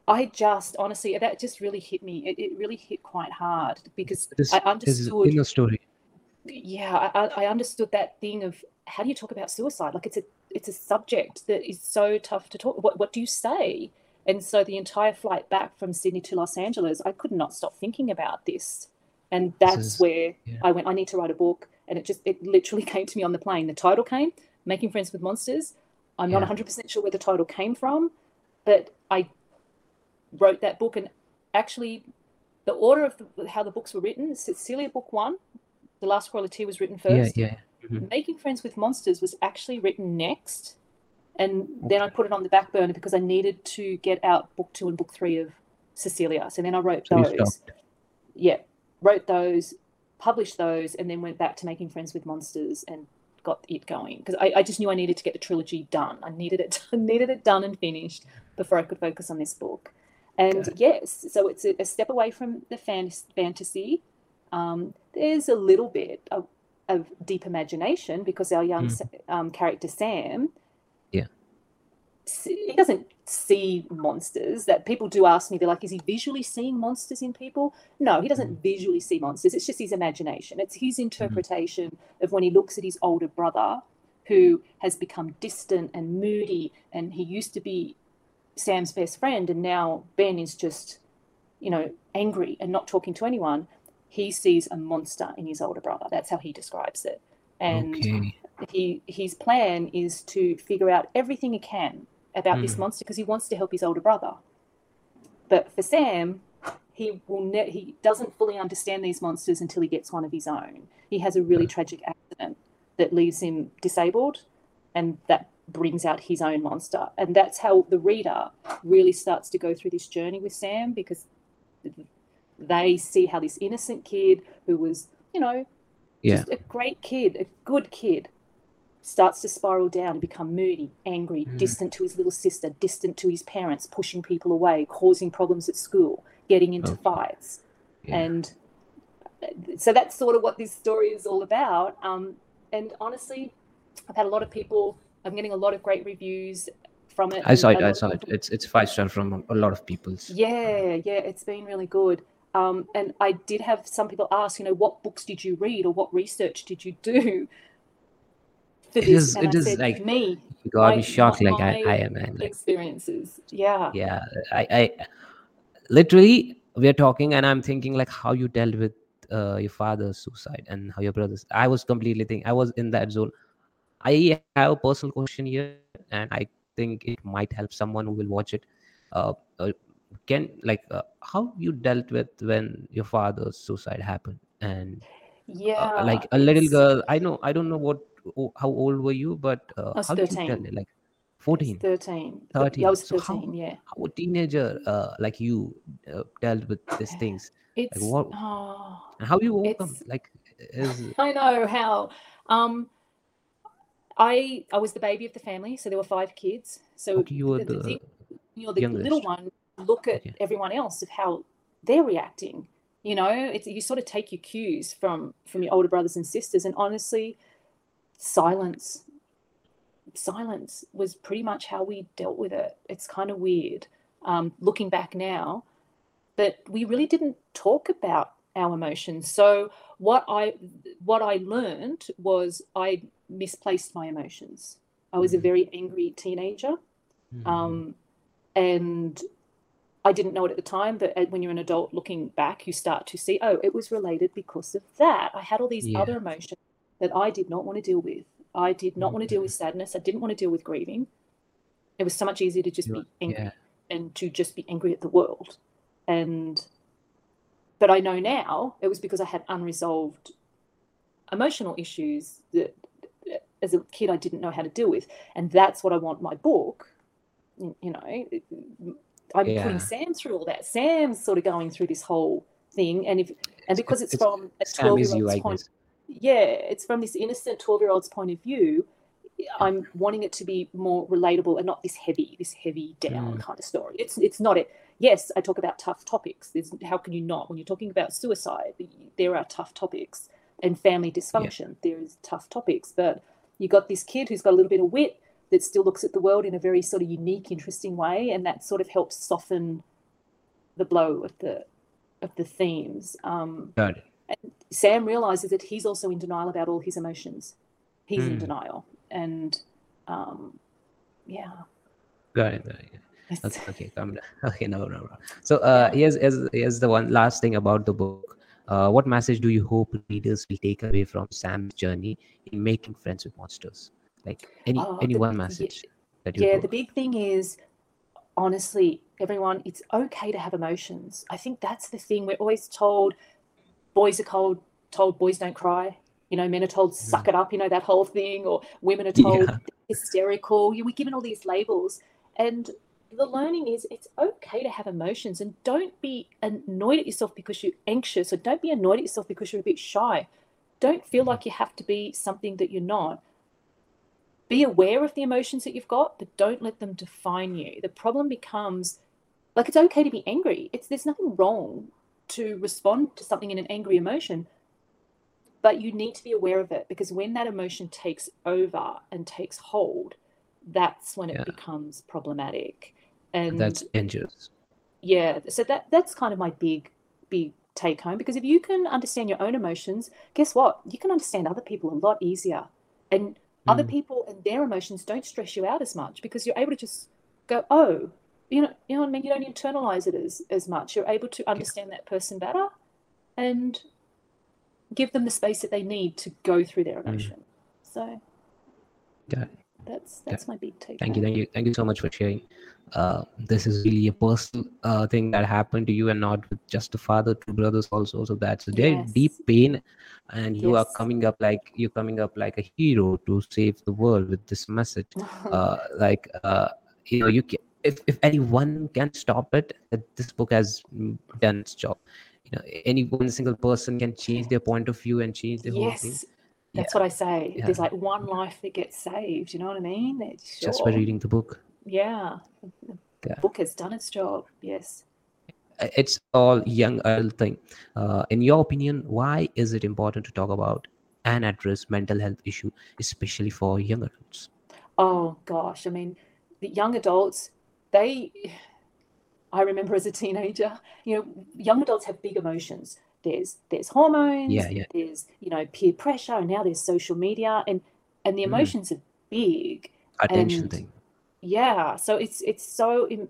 I just honestly, that just really hit me. It, it really hit quite hard because This I understood a story. Yeah I, I understood that thing of how do you talk about suicide? Like it's a it's a subject that is so tough to talk what, what do you say? And so the entire flight back from sydney to los angeles i could not stop thinking about this. And that's is- where yeah. i went i need to write a book. And it just it literally came to me on the plane. The title came making friends with monsters. I'm Yeah. not 100% sure where the title came from but i wrote that book. And actually the order of the, how the books were written cecilia book one the last quality was written Yeah, first yeah. Mhm. Making Friends with Monsters was actually written next. And then I put it on the back burner because I needed to get out book two and book three of Cecilia. So then I wrote So those. stopped. Yeah, wrote those, published those, and then went back to Making Friends with Monsters and got it going. Because I, I just knew I needed to get the trilogy done. I needed it I needed it done and finished before I could focus on this book. And Got yes, so it's a, a step away from the fan- fantasy. Um, there's a little bit, uh, of deep imagination because our young Mm. um, character Sam, Yeah. he doesn't see monsters. That people do ask me, they're like, is he visually seeing monsters in people? No, he doesn't visually see monsters. It's just his imagination. It's his interpretation of when he looks at his older brother, who has become distant and moody, and he used to be Sam's best friend, and now Ben is just, you know, angry and not talking to anyone. He sees a monster in his older brother. That's how he describes it. And okay. he his plan is to figure out everything he can about this Mm. monster because he wants to help his older brother. But for Sam, he will ne- he doesn't fully understand these monsters until he gets one of his own. He has a really Right. tragic accident that leaves him disabled, and that brings out his own monster. And that's how the reader really starts to go through this journey with Sam because they see how this innocent kid who was, you know, Yeah. just a great kid, a good kid, starts to spiral down and become moody, angry, Mm. distant to his little sister, distant to his parents, pushing people away, causing problems at school, getting into Okay. fights. Yeah. And so that's sort of what this story is all about. Um, and honestly, I've had a lot of people, I'm getting a lot of great reviews from it. I saw it. I saw it. It's it's five star from a lot of people's. yeah, yeah, it's been really good. Um, and I did have some people ask, you know, what books did you read or what research did you do for It this? is- and it I is said, like- me God, my- shocked. Like I, I am, man. Like experiences. Yeah, yeah, I, I literally we're talking, and I'm thinking like how you dealt with uh, your father's suicide and how your brothers. I was completely thinking. I was in that zone. I have a personal question here, and I think it might help someone who will watch it. Uh, uh, can like uh, how you dealt with when your father's suicide happened and yeah. uh, like a little girl i know i don't know what how old were you but uh, how did you 13. tell it like it's 14 13. 13. Yeah, I was So how- 13, yeah. how a teenager uh, like you uh, dealt with these things It's, what- oh, how you overcome like is I know how. Um, I I was the baby of the family, so there were five kids. So okay, you were the- the the the little one look at Okay. everyone else of how they're reacting you know it's you sort of take your cues from from your older brothers and sisters and honestly silence silence was pretty much how we dealt with it it's kind of weird um, looking back now but we really didn't talk about our emotions so what i what i learned was i misplaced my emotions i was a Mhm. very angry teenager Mhm. um, and I didn't know it at the time, but uh, when you're an adult looking back, you start to see, oh, it was related because of that. I had all these Yeah. other emotions that I did not want to deal with. I did not want to deal with Mm-hmm. sadness. I didn't want to deal with grieving. It was so much easier to just You- be angry yeah and to just be angry at the world. And, but I know now it was because I had unresolved emotional issues that as a kid I didn't know how to deal with. And that's what I want my book, you know, I'm Yeah. putting Sam through all that. Sam's sort of going through this whole thing. And if, and because it's, it's- from a twelve year old's point yeah, it's from this innocent 12 year old's point of view. I'm wanting it to be more relatable and not this heavy, this heavy down Mm. kind of story. It's it's not it. Yes, I talk about tough topics. There's, how can you not? When you're talking about suicide, there are tough topics and family dysfunction. There is tough topics, but you got this kid who's got a little bit of wit that still looks at the world in a very sort of unique, interesting way, and that sort of helps soften the blow of the of the themes. Um, got it Sam realizes that he's also in denial about all his emotions. He's in Hmm. denial, and um, yeah, got it, got it. it's- Okay, okay, calm down. Okay, no, no, no. So, uh, here's, here's here's the one last thing about the book. Uh, what message do you hope readers will take away from Sam's journey in making friends with monsters? Like any Oh, any the- one yeah, message that you yeah. The big thing is, honestly, everyone, it's okay to have emotions. I think that's the thing. We're always told boys are cold, told boys don't cry. You know, men are told mm. suck it up. You know that whole thing, or women are told Yeah. hysterical. You we're given all these labels, and the learning is it's okay to have emotions, and don't be annoyed at yourself because you're anxious, or don't be annoyed at yourself because you're a bit shy. Don't feel mm. like you have to be something that you're not. Be aware of the emotions that you've got, but don't let them define you. The problem becomes like it's okay to be angry. It's there's nothing wrong to respond to something in an angry emotion. but you need to be aware of it because when that emotion takes over and takes hold, that's when it Yeah. becomes problematic. And That's dangerous. yeah, so that that's kind of my big big take home because if you can understand your own emotions, guess what? You can understand other people a lot easier. And other Mm. people and their emotions don't stress you out as much because you're able to just go, "Oh, you know, you know what I mean? You don't internalize it as as much. You're able to understand that person better and give them the space that they need to go through their emotion. So Got that's that's my big take. Thank you, thank you, thank you so much for sharing. Uh, this is really a personal uh, thing that happened to you, and not with just the father, two brothers also. So that's a very deep pain, and you are coming up like you're coming up like a hero to save the world with this message. Uh, like uh, you know, you can, if if anyone can stop it, this book has done its job. You know, any one single person can change their point of view and change the whole thing That's what I say. Yeah. There's like one life that gets saved. You know what I mean? It's just by reading the book. Yeah. The Yeah. book has done its job. Yes. It's all young adult thing uh, in your opinion why is it important to talk about and address mental health issue especially for young adults Oh gosh. I mean, the young adults, they I remember as a teenager, you know, young adults have big emotions. There's there's hormones, Yeah, yeah. there's, you know, peer pressure, and now there's social media and and the Mm. emotions are big. attention And- thing Yeah, so it's it's so im-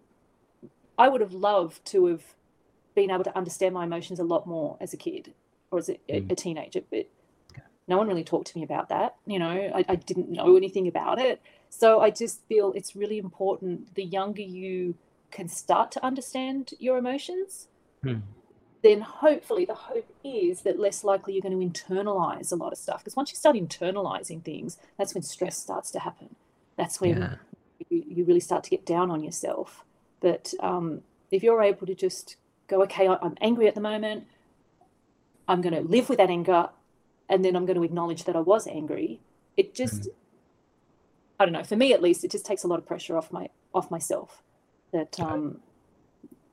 I would have loved to have been able to understand my emotions a lot more as a kid or as a, Mm. a teenager, but Okay. no one really talked to me about that. You know, I, I didn't know anything about it. So I just feel it's really important the younger you can start to understand your emotions, Hmm. Then hopefully the hope is that less likely you're going to internalize a lot of stuff. Because once you start internalizing things, that's when stress starts to happen. That's when yeah you, you really start to get down on yourself. But um, if you're able to just go, okay, I- I'm angry at the moment, I'm going to live with that anger, and then I'm going to acknowledge that I was angry. It just, I don't know. For me, at least, it just takes a lot of pressure off my off myself. That, um,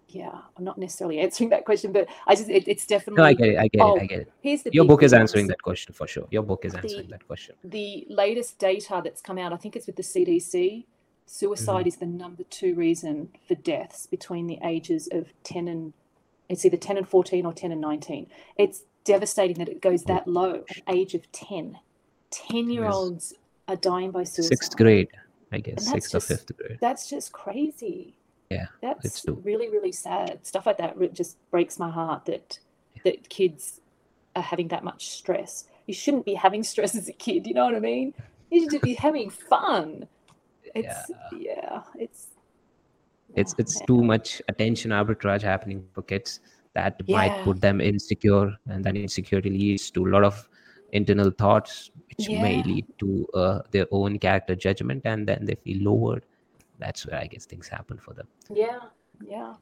yeah, I'm not necessarily answering that question, but I just, it, it's definitely. no i get it i get Oh, it i get it Here's the your book is answering that question for sure your book is answering The- that question the latest data that's come out, I think it's with the CDC, suicide Mm-hmm. is the number two reason for deaths between the ages of 10 and it's either 10 and 14 or 10 and 19. It's devastating that it goes that low at age of 10. 10 year olds are dying by suicide. sixth grade i guess sixth or fifth grade That's just crazy. Yeah, That's true. really, really sad. Stuff like that just breaks my heart that Yeah. that kids are having that much stress. You shouldn't be having stress as a kid, you know what I mean? You should be having fun. It's yeah, it's it's yeah, it's yeah. too much attention arbitrage happening for kids that might put them insecure and that insecurity leads to a lot of internal thoughts which may lead to uh, their own character judgment and then they feel lowered that's where i guess things happen for them. Yeah, yeah.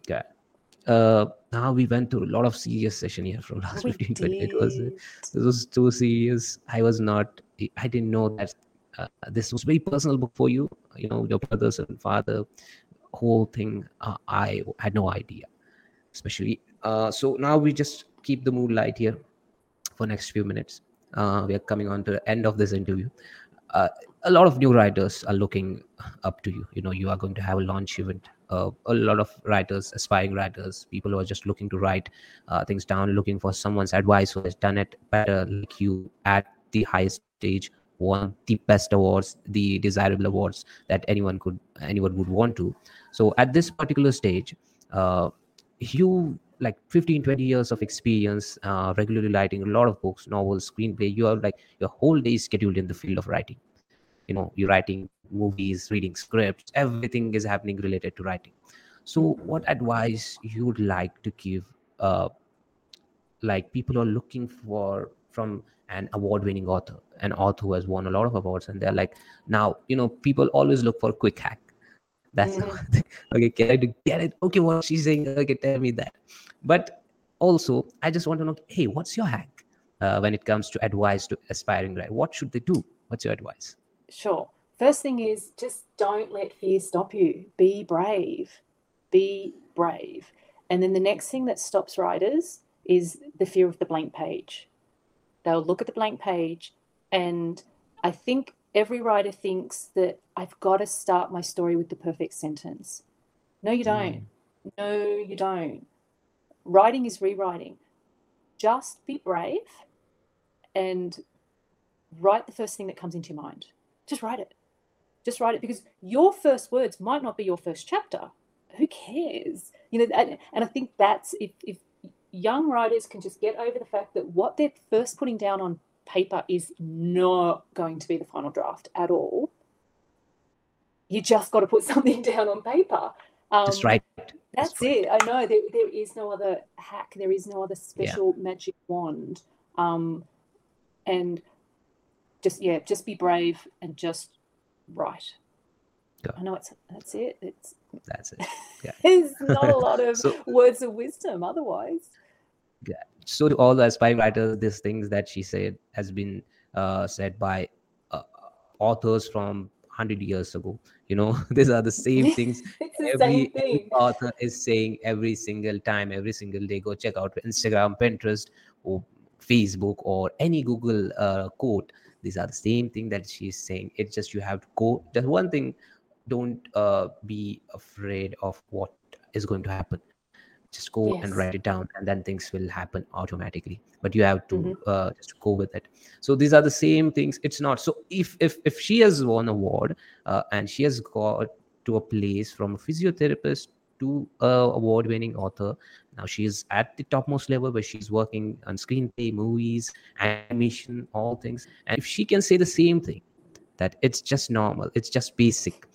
uh now we went through a lot of serious session here from last We 15 20 it was did. this was too serious. I was not i didn't know that uh, this was very personal book for you you know your brothers and father whole thing uh, i had no idea especially uh, so now we just keep the mood light here for next few minutes. Uh, we are coming on to the end of this interview. Uh, a lot of new writers are looking up to you. You know you are going to have a launch event. Uh, a lot of writers aspiring writers people who are just looking to write uh, things down looking for someone's advice who has done it better like you at the highest stage won the best awards the desirable awards that anyone could anyone would want to. So at this particular stage uh, you like 15 20 years of experience uh, regularly writing a lot of books novels screenplay you are like your whole day is scheduled in the field of writing you know you're writing movies reading scripts everything is happening related to writing. So what advice you would like to give uh, like people are looking for from an award winning author? An author who has won a lot of awards and they're like now you know people always look for a quick hack. That's okay can i do- get it? Okay what she's saying okay tell me that. But also i just want to know hey what's your hack uh, when it comes to advice to aspiring writer? What should they do? What's your advice Sure. First thing is just don't let fear stop you. Be brave. Be brave. And then the next thing that stops writers is the fear of the blank page. they'll look at the blank page, and I think every writer thinks that I've got to start my story with the perfect sentence. No, you don't. Mm. No, you don't. Writing is rewriting. Just be brave and write the first thing that comes into your mind. Just write it. Just write it because your first words might not be your first chapter. Who cares? You know, and, and I think that's if, if young writers can just get over the fact that what they're first putting down on paper is not going to be the final draft at all. You just got to put something down on paper. Um, Just write. That's Just write. it. I know there, there is no other hack. There is no other special magic wand. Um, and just yeah, just be brave and just write. Yeah. I know it's that's it. It's That's it. there's not a lot of So- words of wisdom otherwise. so to all the aspiring writers these things that she said has been uh, said by uh, authors from 100 years ago you know these are the same things the every, same every author is saying every single time every single day go check out instagram pinterest or facebook or any google uh, quote these are the same thing that she's saying. It's just you have to go just one thing don't uh, be afraid of what is going to happen. Just go and write it down and then things will happen automatically. But you have to Mhm. uh, just go with it. So these are the same things. It's not so if if if she has won a award uh, and she has got to a place from a physiotherapist to a award winning author. Now she's at the topmost level where she's working on screenplay movies animation all things. And if she can say the same thing that it's just normal it's just basic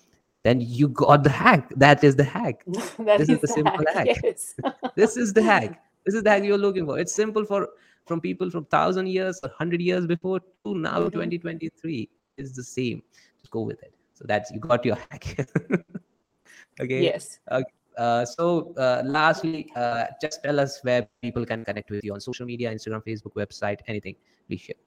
then you got the hack. That is the hack. This is the simple hack, hack. Yes. this is the hack. This is the hack you're looking for. It's simple for from people from thousand years or hundred years before to now Mhm. 2023 is the same. Just go with it. So that's you got your hack. Okay? Yes. Uh, so uh, lastly uh, just tell us where people can connect with you on social media instagram facebook website anything please share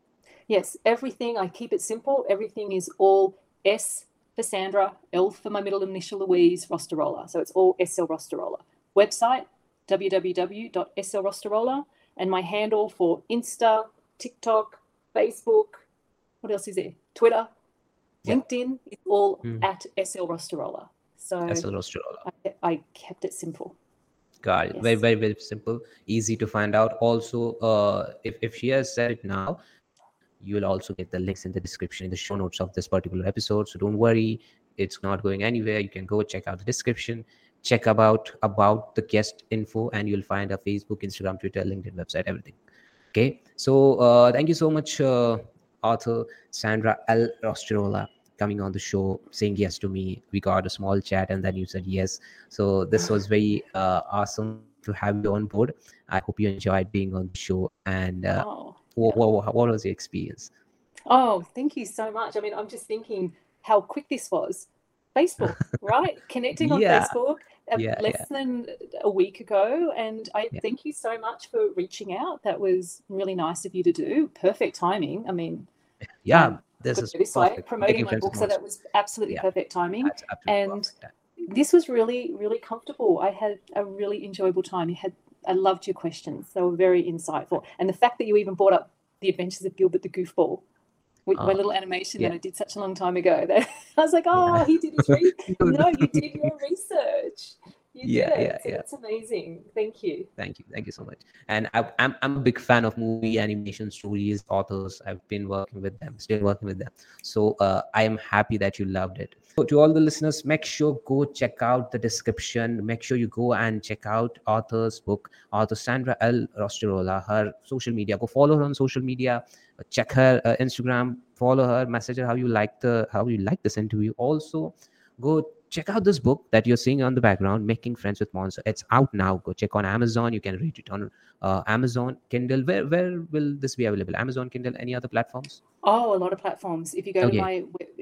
Yes, everything, I keep it simple. Everything is all S for Sandra, L for my middle initial Louise, Rostirolla. So it's all SL Rostirolla. Website, www.slrostirolla. And my handle for Insta, TikTok, Facebook, what else is there? Twitter, Yeah. LinkedIn is all Mhm. at SL Rostirolla. So that's the Rostirolla. I, kept it simple. Got it. Very, Yes. very, very simple, easy to find out. Also, uh, if, if she has said it now, you will also get the links in the description in the show notes of this particular episode. So don't worry, it's not going anywhere. You can go check out the description, check about about the guest info, and you'll find a Facebook, Instagram, Twitter, LinkedIn website, everything. Okay. So uh, thank you so much, uh, author Sandra L. Rostirolla, coming on the show, saying yes to me. We got a small chat, and then you said yes. So this was very uh, awesome to have you on board. I hope you enjoyed being on the show. And uh, oh. what, what, what was your experience? Oh, thank you so much. I mean, I'm just thinking how quick this was. Facebook, right? Connecting on Yeah. Facebook uh, Yeah, less yeah. than a week ago. And I Yeah. thank you so much for reaching out. That was really nice of you to do. Perfect timing. I mean, Yeah, Um, this is this way, perfect. promoting my book. So that was absolutely Yeah. perfect timing. Absolutely and- perfect. This was really, really comfortable. I had a really enjoyable time. You had, I loved your questions. They were very insightful. And the fact that you even brought up the adventures of Gilbert the Goofball, with my Oh, little animation yeah. that I did such a long time ago. That I was like, oh, he did his re- no, you did your research. You Yeah, did it. yeah, so yeah. That's amazing. Thank you. Thank you. Thank you so much. And I, I'm, I'm a big fan of movie animation stories, authors. I've been working with them, still working with them. So uh, I am happy that you loved it. So to all the listeners, make sure go check out the description. Make sure you go and check out author's book, author Sandra L. Rostirolla, her social media. Go follow her on social media. Check her uh, Instagram. Follow her. Message her how you like the how you like this interview. Also, go check out this book that you're seeing on the background making friends with monster it's out now go check on amazon you can read it on uh, amazon kindle where where will this be available amazon kindle any other platforms Oh, a lot of platforms. If you go Okay. to my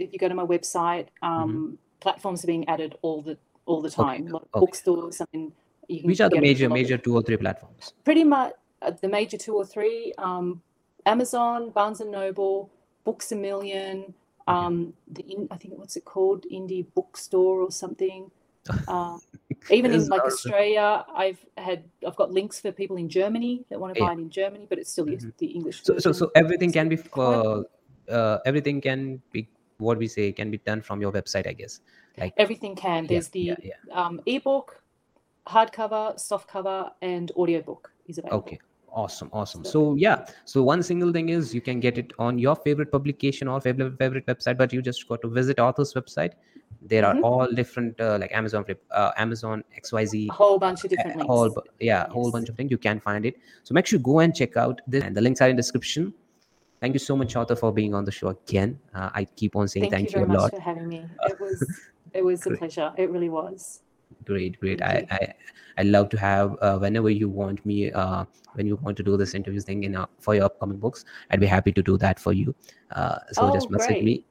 if you go to my website, um, platforms are being added all the all the time. A lot of Okay. bookstores. I mean, you can which are the major from a lot of- major two or three platforms pretty much uh, the major two or three um, amazon barnes and noble books a million um, the in, i think what's it called indie bookstore or something um, Even in like Australia, I've had I've got links for people in Germany that want to Yeah. buy it in Germany, but it's still the- Mhm. the English. so so, so everything can be uh, uh, everything can be what we say can be done from your website i guess like everything can. yeah, There's the yeah, yeah. um, ebook, hardcover, softcover, and audiobook is available. okay awesome awesome. So- yeah. So one single thing is you can get it on your favorite publication or favorite favorite website but you just got to visit author's website. There are Mhm. all different uh, like amazon uh, amazon xyz A whole bunch of different a links. whole yeah a whole bunch of things. You can find it. So make sure you go and check out this and the links are in description. Thank you so much author for being on the show again. Uh, i keep on saying Thank, thank, you you, a much lot. for having me. It was it was a pleasure. It really was. Great great I, I i love to have uh, whenever you want me uh when you want to do this interview thing in uh, for your upcoming books i'd be happy to do that for you uh so Oh, just message great. me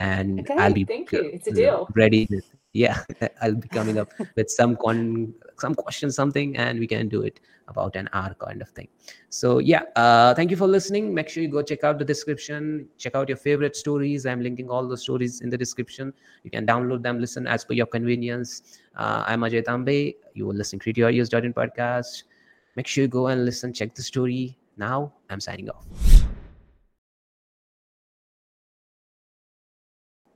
and Okay, i'll be thank you. It's a deal. ready yeah i'll be coming up with some con some questions something and we can do it about an hour kind of thing. So yeah uh thank you for listening. Make sure you go check out the description. Check out your favorite stories. I'm linking all the stories in the description. You can download them listen as per your convenience. Uh, i'm ajay tambe. You will listen to your podcast. Make sure you go and listen check the story. Now i'm signing off